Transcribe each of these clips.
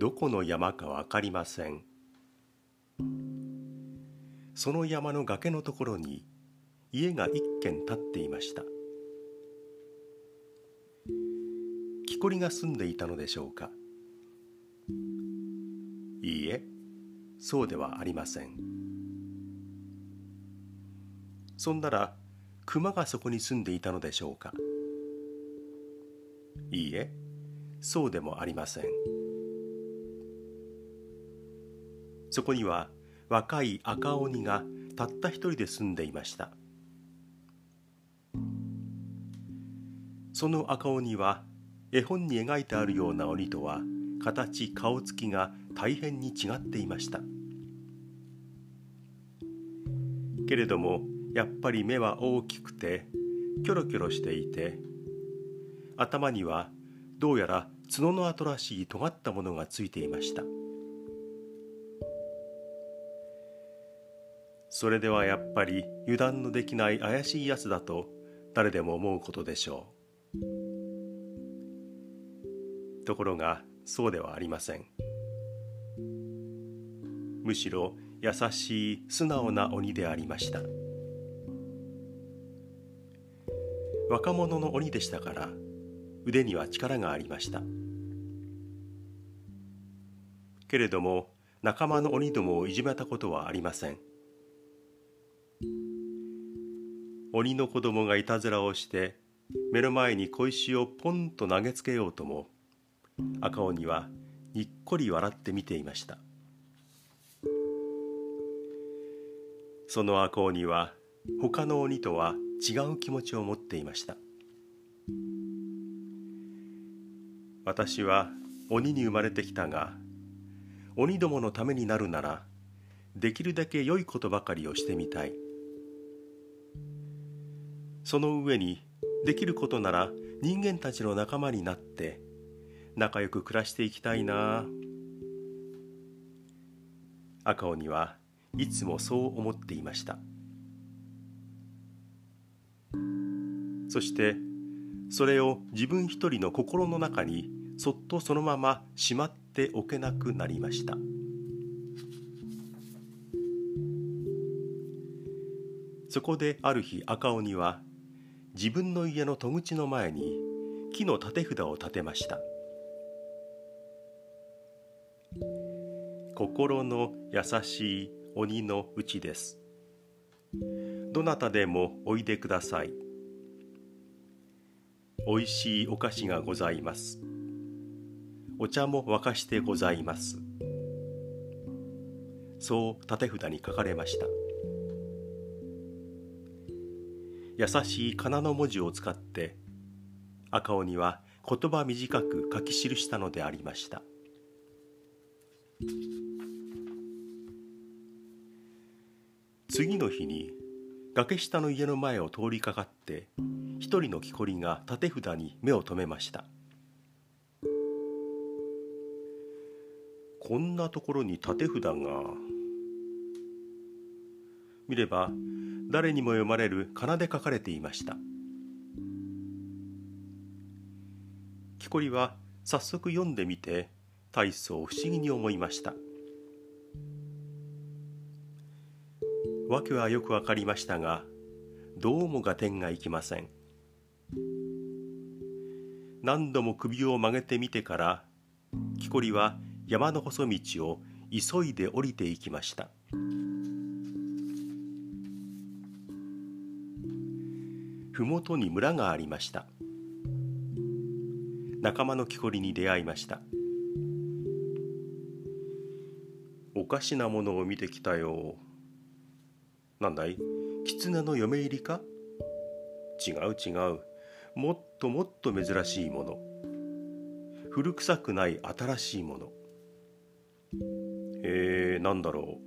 どこの山か分かりません。その山の崖のところに家が一軒建っていました。木こりが住んでいたのでしょうか。いいえそうではありません。そんなら熊がそこに住んでいたのでしょうか。いいえそうでもありません。そこには若い赤鬼がたった一人で住んでいました。その赤鬼は絵本に描いてあるような鬼とは形顔つきが大変に違っていました。けれどもやっぱり目は大きくてキョロキョロしていて頭にはどうやら角の跡らしい尖ったものがついていました。それではやっぱり油断のできない怪しいやつだと誰でも思うことでしょう。ところがそうではありません。むしろ優しい素直な鬼でありました。若者の鬼でしたから腕には力がありました。けれども仲間の鬼どもをいじめたことはありません。鬼の子供がいたずらをして目の前に小石をポンと投げつけようとも赤鬼はにっこり笑って見ていました。その赤鬼は他の鬼とは違う気持ちを持っていました。私は鬼に生まれてきたが鬼どものためになるならできるだけ良いことばかりをしてみたい。その上にできることなら人間たちの仲間になって仲良く暮らしていきたいな。赤鬼はいつもそう思っていました。そしてそれを自分一人の心の中にそっとそのまましまっておけなくなりました。そこである日赤鬼は自分の家の戸口の前に木の立て札を立てました。心の優しい鬼のうちです。どなたでもおいでください。おいしいお菓子がございます。お茶も沸かしてございます。そう立て札に書かれました。優しい仮名の文字を使って赤鬼は言葉短く書き記したのでありました。次の日に崖下の家の前を通りかかって一人の木こりが立て札に目を留めました。こんなところに立て札が。見れば誰にも読まれる仮名で書かれていました。木こりは早速読んでみて大層不思議に思いました。訳はよくわかりましたがどうも合点がいきません。何度も首を曲げてみてから木こりは山の細道を急いで降りていきました。麓に村がありました。仲間の木こりに出会いました。おかしなものを見てきたよ。なんだい？狐の嫁入りか？違う違う。もっともっと珍しいもの。古臭くない新しいもの。えー、なんだろ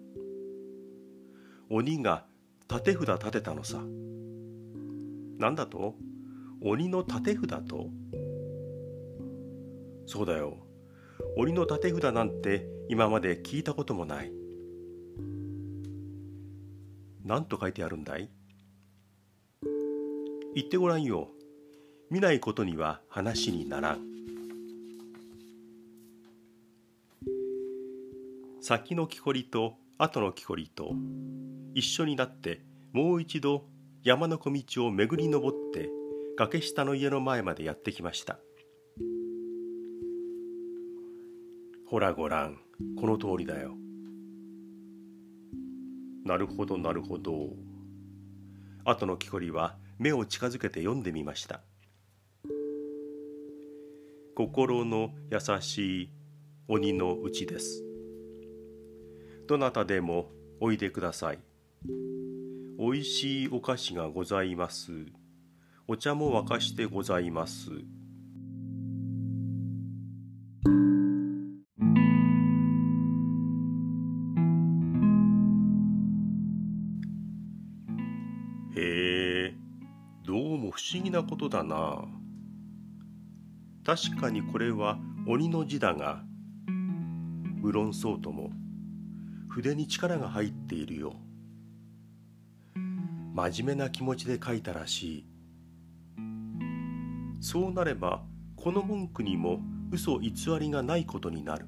う。鬼が立て札立てたのさ。なんだと？鬼の立て札と？そうだよ。鬼の立て札なんて今まで聞いたこともない。何と書いてあるんだい？言ってごらんよ。見ないことには話にならん。先の木こりと後の木こりと一緒になってもう一度山の小道を巡り登って崖下の家の前までやってきました。ほらごらんこの通りだよ。なるほどなるほど。後の木こりは目を近づけて読んでみました。心の優しい鬼のうちです。どなたでもおいでください。おいしいお菓子がございます。お茶も沸かしてございます。へえ、どうも不思議なことだな。確かにこれは鬼の字だが、無論そうとも。筆に力が入っているよ真面目な気持ちで書いたらしい。そうなればこの文句にも嘘偽りがないことになる。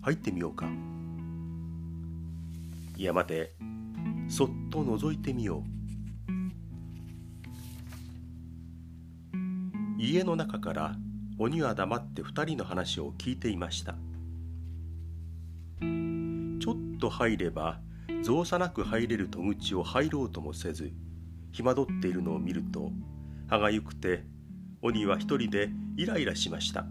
入ってみようか。いや待て。そっと覗いてみよう。家の中から鬼は黙って二人の話を聞いていました。ちょっと入れば造作なく入れる戸口を入ろうともせず暇取っているのを見ると歯がゆくて鬼は一人でイライラしました。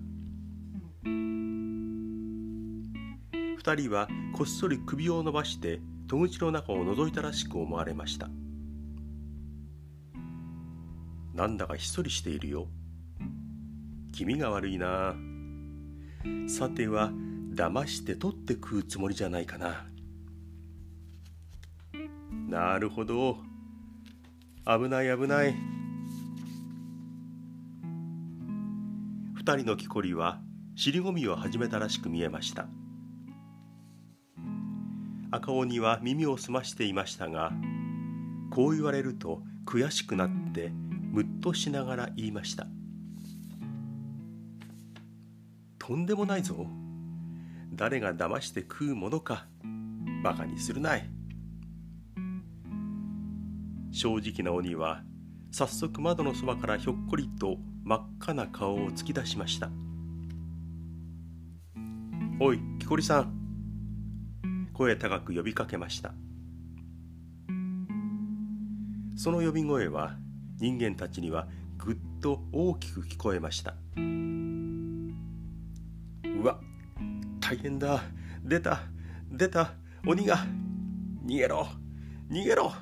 二人はこっそり首を伸ばして戸口の中を覗いたらしく思われました。なんだかひっそりしているよ。気味が悪いな。さては騙して取って食うつもりじゃないかな。なるほど。危ない危ない。二人の木こりは尻込みを始めたらしく見えました。赤鬼は耳を澄ましていましたがこう言われると悔しくなってむっとしながら言いました。とんでもないぞ。誰が騙して食うものかバカにするない。正直な鬼は早速窓のそばからひょっこりと真っ赤な顔を突き出しました「おい木こりさん」声高く呼びかけました。その呼び声は人間たちにはぐっと大きく聞こえました。うわ大変だ。出た出た。鬼が。逃げろ。逃げろ。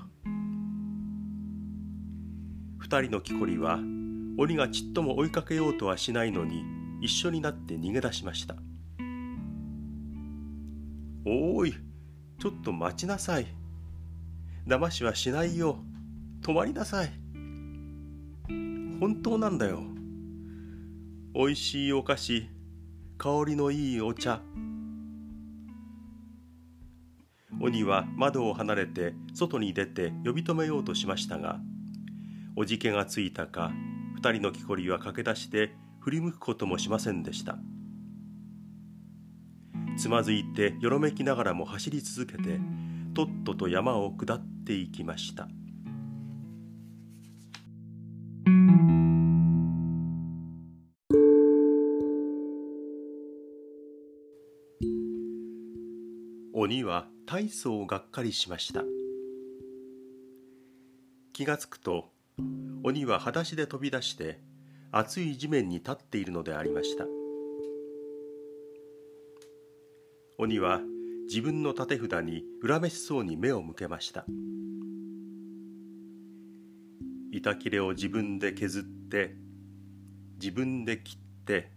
二人の木こりは鬼がちっとも追いかけようとはしないのに一緒になって逃げ出しました。おいちょっと待ちなさい。騙しはしないよ。止まりなさい。本当なんだよ。おいしいお菓子香りのいいお茶。鬼は窓を離れて外に出て呼び止めようとしましたがおじけがついたか二人の木こりは駆け出して振り向くこともしませんでした。つまずいてよろめきながらも走り続けてとっとと山を下っていきました。鬼は大層がっかりしました。気がつくと鬼は裸足で飛び出して熱い地面に立っているのでありました。鬼は自分の立て札に恨めしそうに目を向けました。板切れを自分で削って自分で切って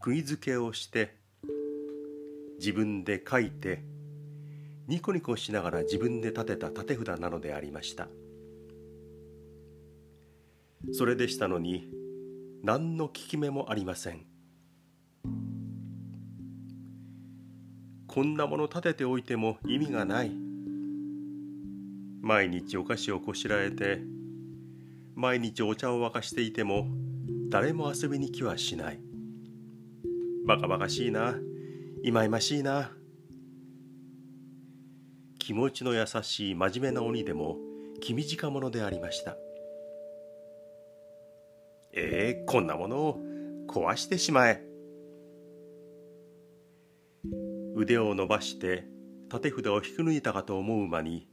釘付けをして自分で書いてニコニコしながら自分で立てた立て札なのでありました。それでしたのに何の効き目もありません。こんなもの立てておいても意味がない。毎日お菓子をこしらえて毎日お茶を沸かしていても誰も遊びに来はしない。バカバカしいな。いまいましいな。気持ちの優しい真面目な鬼でも気短者でありました。ええー、こんなものを壊してしまえ。腕を伸ばして縦札を引き抜いたかと思う間に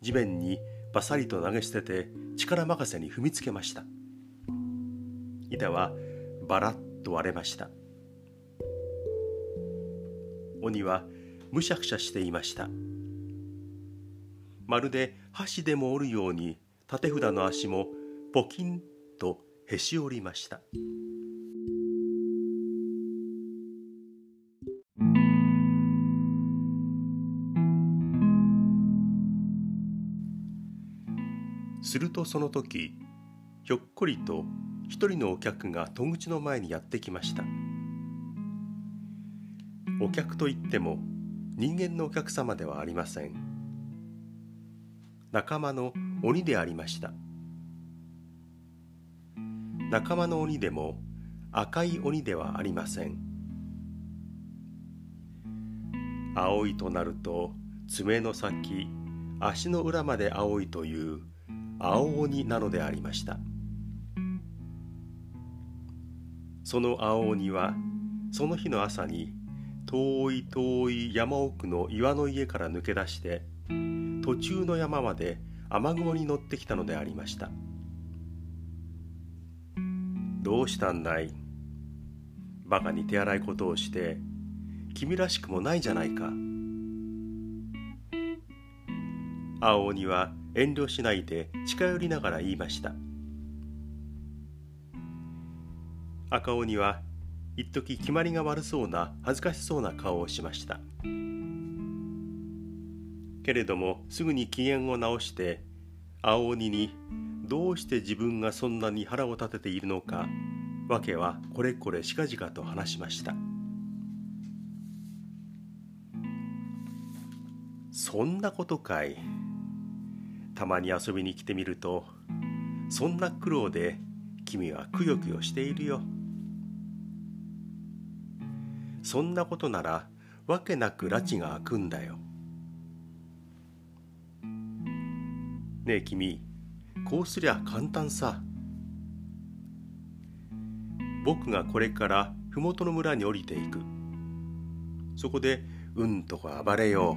地面にバサリと投げ捨てて力任せに踏みつけました。板はバラッと割れました。鬼はむしゃくしゃしていました。まるで箸でも折るように縦札の足もポキンへし折りました。するとその時ひょっこりと一人のお客が戸口の前にやってきました。お客といっても人間のお客様ではありません。仲間の鬼でありました。仲間の鬼でも赤い鬼ではありません。青いとなると爪の先足の裏まで青いという青鬼なのでありました。その青鬼はその日の朝に遠い遠い山奥の岩の家から抜け出して途中の山まで雨雲に乗ってきたのでありました。どうしたんだい？バカに手荒いことをして君らしくもないじゃないか。青鬼は遠慮しないで近寄りながら言いました。赤鬼は一時決まりが悪そうな恥ずかしそうな顔をしました。けれどもすぐに機嫌を直して青鬼にどうして自分がそんなに腹を立てているのか訳はこれこれしかじかと話しました。そんなことかい。たまに遊びに来てみるとそんな苦労で君はくよくよしているよ。そんなことならわけなく拉致が開くんだよ。ねえ君。こうすりゃ簡単さ僕がこれから麓の村に降りていくそこでうんとこ暴れよ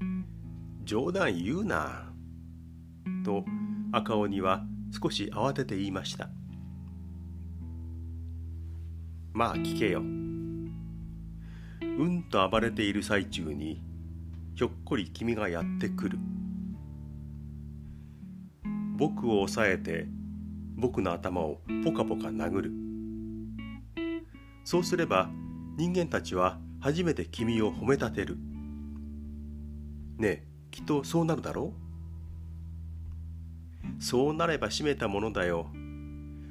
う冗談言うな。と赤鬼は少し慌てて言いました。まあ聞けよ。うんと暴れている最中にひょっこり君がやってくる。僕を押さえて僕の頭をポカポカ殴る。そうすれば人間たちは初めて君を褒めたてる。ねえきっとそうなるだろう？そうなれば閉めたものだよ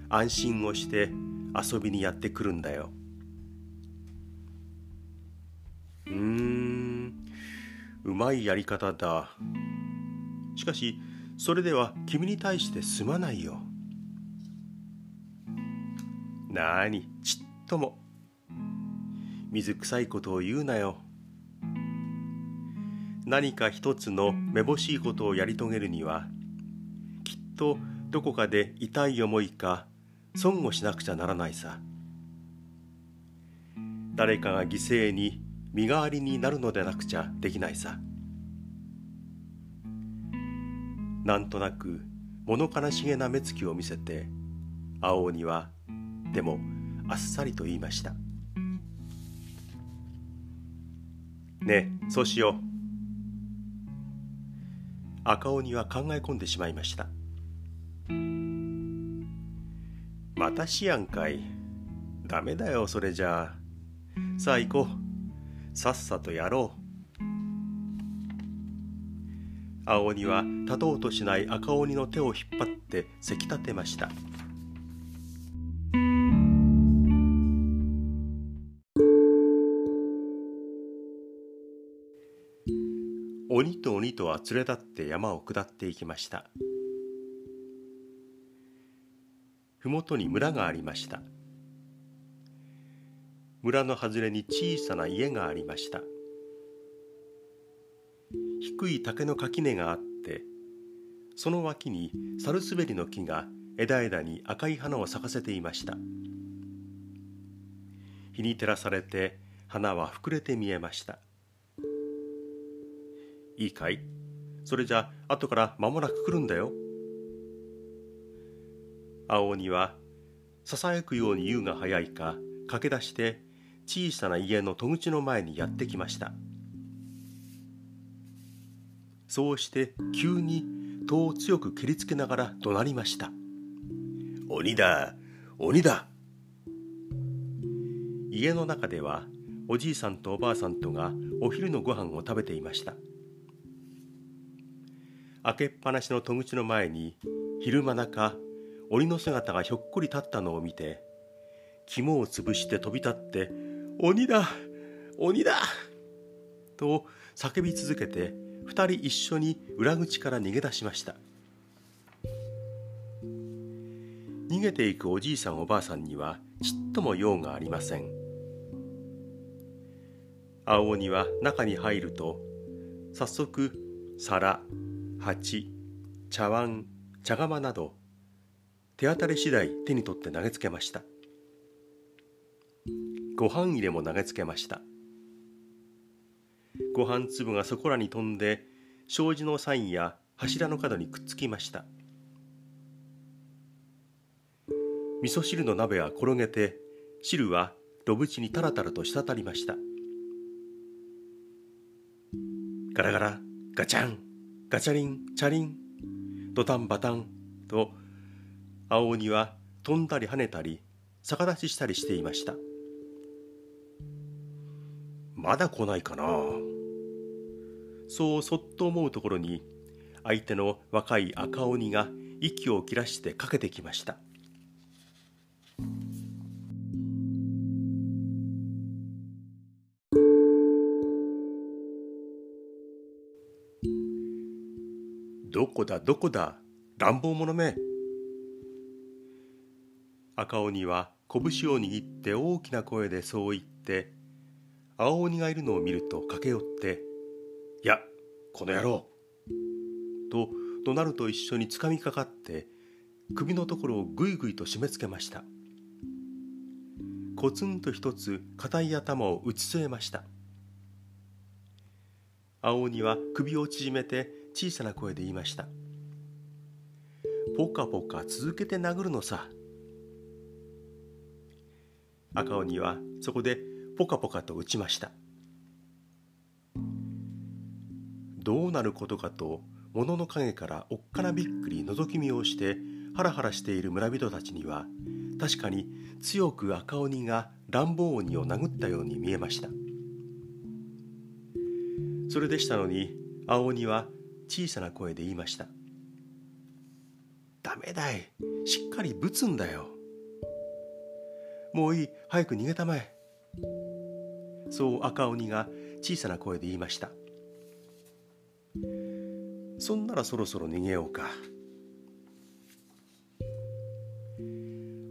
安心をして遊びにやってくるんだようーんうまいやり方だしかしそれでは君に対してすまないよ。なに？ちっとも。水臭いことを言うなよ。何か一つのめぼしいことをやり遂げるにはきっとどこかで痛い思いか損をしなくちゃならないさ。誰かが犠牲に身代わりになるのでなくちゃできないさなんとなく物悲しげな目つきを見せて青鬼はでもあっさりと言いました。ねえそうしよう。赤鬼は考え込んでしまいました。またしやんかい。ダメだよそれじゃあ。さあ行こう。さっさとやろう。青鬼は立とうとしない赤鬼の手を引っ張ってせき立てました。鬼と鬼とは連れ立って山を下っていきました。麓に村がありました。村の外れに小さな家がありました。低い竹の垣根があってその脇にサルスベリの木が枝々に赤い花を咲かせていました。日に照らされて花は膨れて見えました。いいかい？それじゃ後から間もなく来るんだよ。青鬼はささやくように優が早いか駆け出して小さな家の戸口の前にやってきました。そうして急に戸を強く蹴りつけながら怒鳴りました鬼だ鬼だ家の中ではおじいさんとおばあさんとがお昼のご飯を食べていました開けっぱなしの戸口の前に昼間中鬼の姿がひょっこり立ったのを見て肝を潰して飛び立って「鬼だ鬼だ!」と叫び続けて二人一緒に裏口から逃げ出しました。逃げていくおじいさんおばあさんにはちっとも用がありません。青鬼は中に入ると早速皿鉢茶碗茶釜など手当たり次第手に取って投げつけました。ご飯入れも投げつけました。ご飯粒がそこらに飛んで障子のサインや柱の角にくっつきました。味噌汁の鍋は転げて汁は炉縁にタラタラと滴りました。ガラガラガチャンガチャリンチャリンドタンバタンと青鬼は飛んだり跳ねたり逆立ちしたりしていました。まだ来ないかな。そうそっと思うところに相手の若い赤鬼が息を切らしてかけてきました。どこだどこだ乱暴者め。赤鬼は拳を握って大きな声でそう言って青鬼がいるのを見ると駆け寄っていやこの野郎!と怒鳴ると一緒につかみかかって首のところをぐいぐいと締め付けました。コツンと一つ硬い頭を打ち据えました。青鬼は首を縮めて小さな声で言いましたポカポカ続けて殴るのさ赤鬼はそこでポカポカと打ちました。どうなることかと物の陰からおっかなびっくり覗き見をしてハラハラしている村人たちには確かに強く赤鬼が乱暴鬼を殴ったように見えました。それでしたのに青鬼は小さな声で言いました「ダメだい。しっかりぶつんだよ。もういい。早く逃げたまえ」そう赤鬼が小さな声で言いました。そんならそろそろ逃げようか。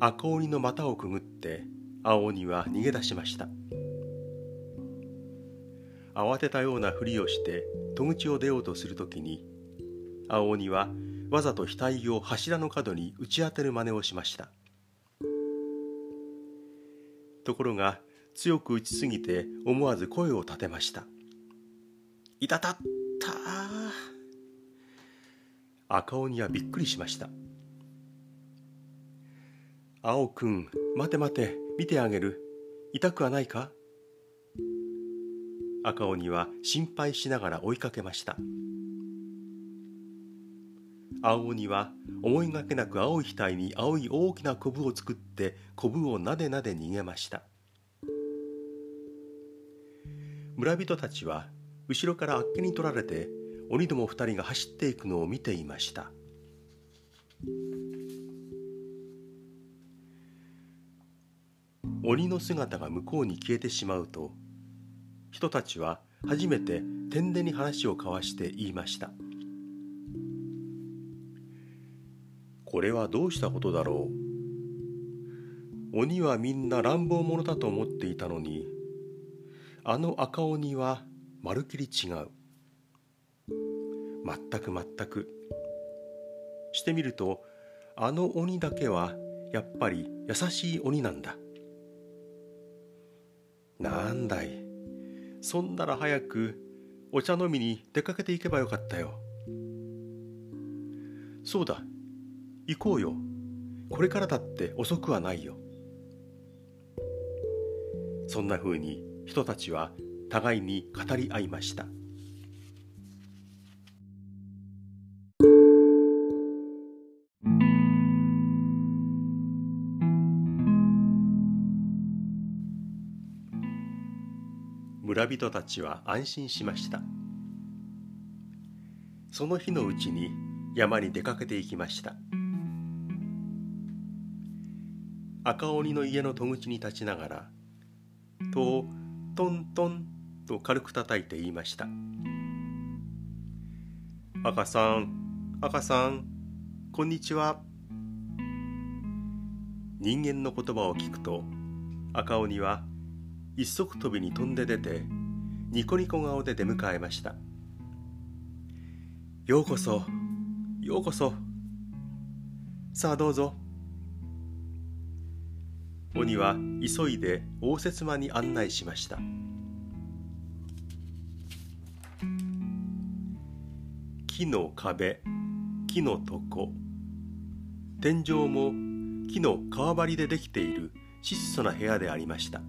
赤鬼の股をくぐって青鬼は逃げ出しました。慌てたようなふりをして戸口を出ようとするときに青鬼はわざと額を柱の角に打ち当てる真似をしました。ところが強く打ちすぎて思わず声を立てました「いたたった赤鬼はびっくりしました青くん待て待て見てあげる。痛くはないか？赤鬼は心配しながら追いかけました。青鬼は思いがけなく青い額に青い大きなコブを作ってコブをなでなで逃げました。村人たちは後ろからあっけに取られて鬼ども二人が走っていくのを見ていました。鬼の姿が向こうに消えてしまうと人たちは初めて天でに話を交わして言いました。これはどうしたことだろう？鬼はみんな乱暴者だと思っていたのにあの赤鬼はまるきり違う。全く全く。してみるとあの鬼だけはやっぱり優しい鬼なんだ。なんだい。そんなら早くお茶飲みに出かけていけばよかったよ。そうだ。行こうよ。これからだって遅くはないよ。そんな風に人たちは互いに語り合いました。村人たちは安心しました。その日のうちに山に出かけていきました。赤鬼の家の戸口に立ちながら戸をトントンと軽く叩いて言いました。赤さん赤さんこんにちは。人間の言葉を聞くと赤鬼は一足飛びに飛んで出てニコニコ顔で出迎えました。ようこそようこそ。さあどうぞ。鬼は急いで応接間に案内しました。木の壁木の床天井も木の革張りでできている質素な部屋でありました。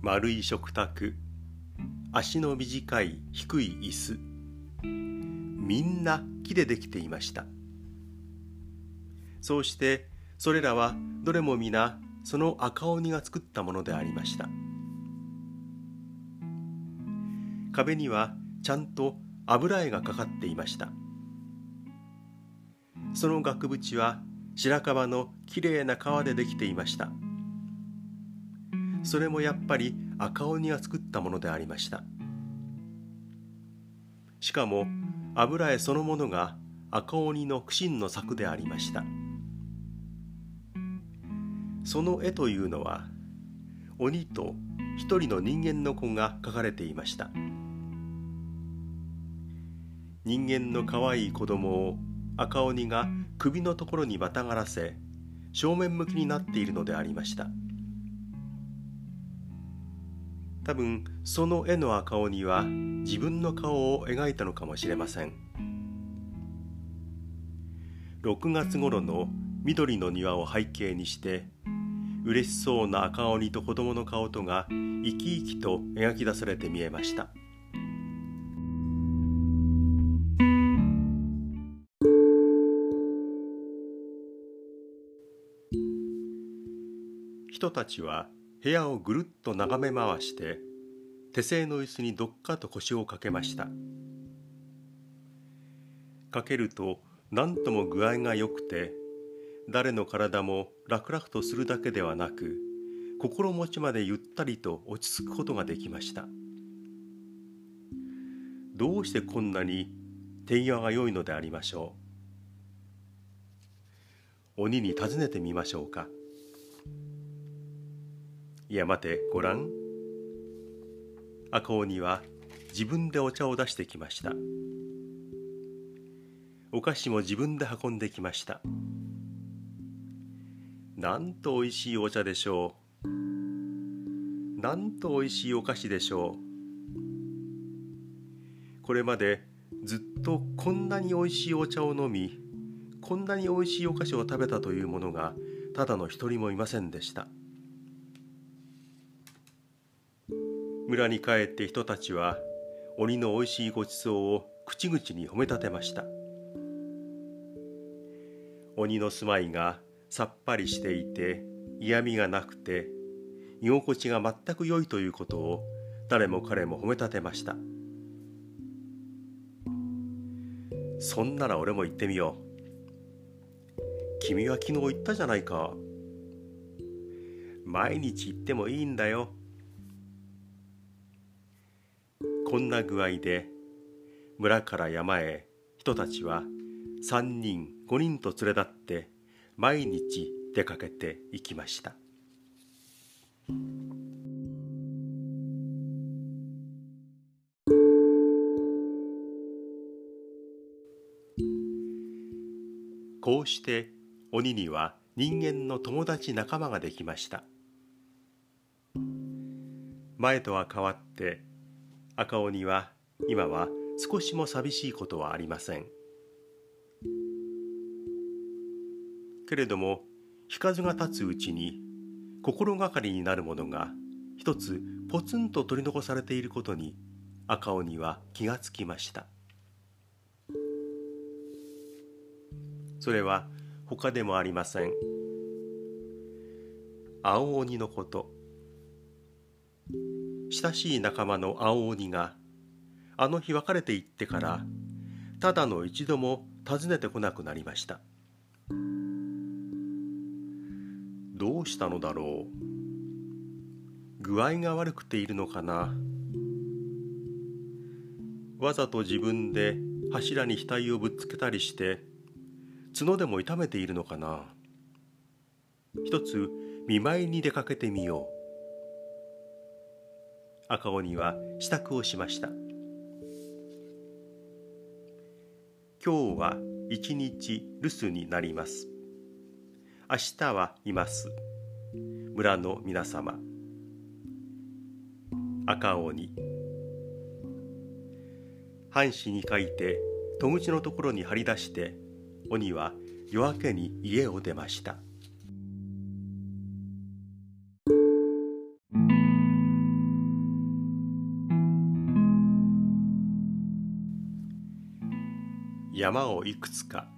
丸い食卓足の短い低い椅子みんな木でできていました。そうしてそれらはどれも皆その赤鬼が作ったものでありました。壁にはちゃんと油絵がかかっていました。その額縁は白樺のきれいな革でできていました。それもやっぱり赤鬼が作ったものでありました。しかも油絵そのものが赤鬼の苦心の作でありました。その絵というのは鬼と一人の人間の子が描かれていました。人間の可愛い子供を赤鬼が首のところにまたがらせ正面向きになっているのでありました。多分その絵の赤鬼は自分の顔を描いたのかもしれません。6月頃の緑の庭を背景にして嬉しそうな赤鬼と子供の顔とが生き生きと描き出されて見えました。人たちは部屋をぐるっと眺め回して手製の椅子にどっかと腰をかけました。かけると何とも具合が良くて誰の体も楽々とするだけではなく心持ちまでゆったりと落ち着くことができました。どうしてこんなに手際が良いのでありましょう？鬼に尋ねてみましょうか。いや待てごらん赤鬼は自分でお茶を出してきました。お菓子も自分で運んできました。なんとおいしいお茶でしょう。なんとおいしいお菓子でしょう。これまでずっとこんなにおいしいお茶を飲みこんなにおいしいお菓子を食べたというものがただの一人もいませんでした。村に帰って人たちは鬼のおいしいごちそうを口々に褒めたてました。鬼の住まいがさっぱりしていて嫌味がなくて居心地が全く良いということを誰も彼も褒めたてました。そんなら俺も行ってみよう。君は昨日言ったじゃないか。毎日行ってもいいんだよ。こんな具合で村から山へ人たちは3人5人と連れ立って毎日出かけて行きました。こうして鬼には人間の友達仲間ができました。前とは変わって赤鬼は今は少しも寂しいことはありません。けれども日数が経つうちに心がかりになるものが一つポツンと取り残されていることに赤鬼は気がつきました。それは他でもありません。青鬼のこと。親しい仲間の青鬼があの日別れていってからただの一度も訪ねてこなくなりました。どうしたのだろう？具合が悪くているのかな？わざと自分で柱に額をぶっつけたりして角でも痛めているのかな？一つ見舞いに出かけてみよう。赤鬼は支度をしました。今日は一日留守になります。明日はいます。村の皆様。赤鬼。半紙に書いて戸口のところに張り出して鬼は夜明けに家を出ました。山をいくつか。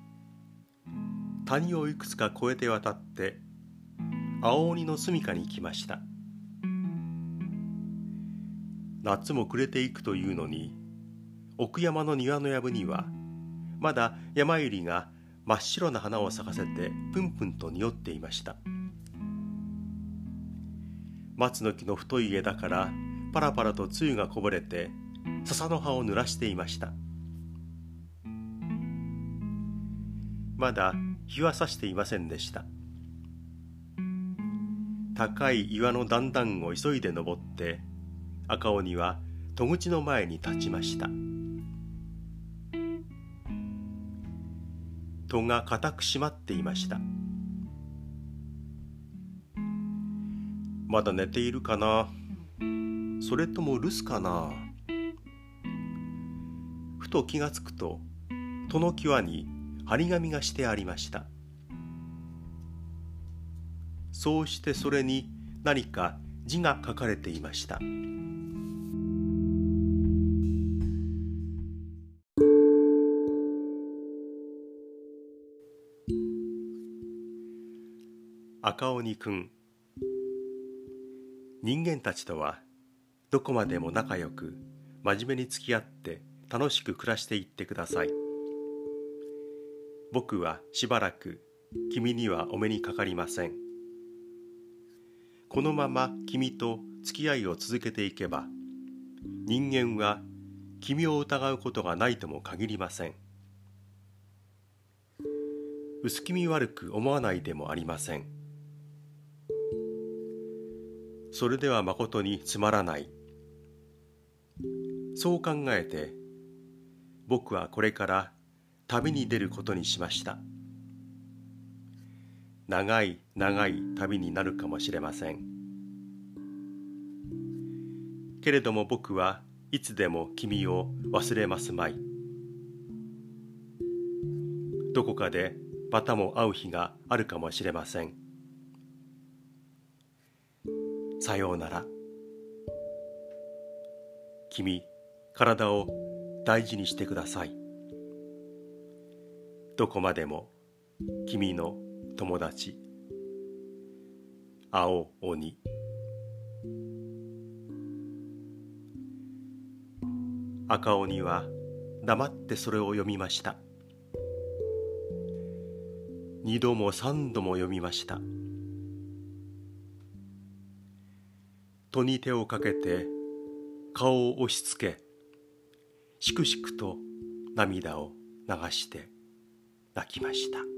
谷をいくつか越えて渡って青鬼の住処に来ました。夏も暮れていくというのに奥山の庭の藪にはまだ山百合が真っ白な花を咲かせてプンプンと匂っていました。松の木の太い枝からパラパラと露がこぼれて笹の葉を濡らしていました。まだ日は差していませんでした。高い岩の段々を急いで登って赤鬼は戸口の前に立ちました。戸が固く閉まっていました。まだ寝ているかな？それとも留守かな？ふと気がつくと戸の際に張り紙がしてありました。そうしてそれに何か字が書かれていました。赤鬼くん。人間たちとはどこまでも仲良く真面目に付き合って楽しく暮らしていってください。僕はしばらく君にはお目にかかりません。このまま君と付き合いを続けていけば人間は君を疑うことがないとも限りません。薄気味悪く思わないでもありません。それではまことにつまらない。そう考えて僕はこれから旅に出ることにしました。長い長い旅になるかもしれません。けれども僕はいつでも君を忘れますまい。どこかでまたも会う日があるかもしれません。さようなら。君体を大事にしてください。どこまでも君の友達。青鬼。赤鬼は黙ってそれを読みました。二度も三度も読みました。戸に手をかけて顔を押し付けしくしくと涙を流して。泣きました。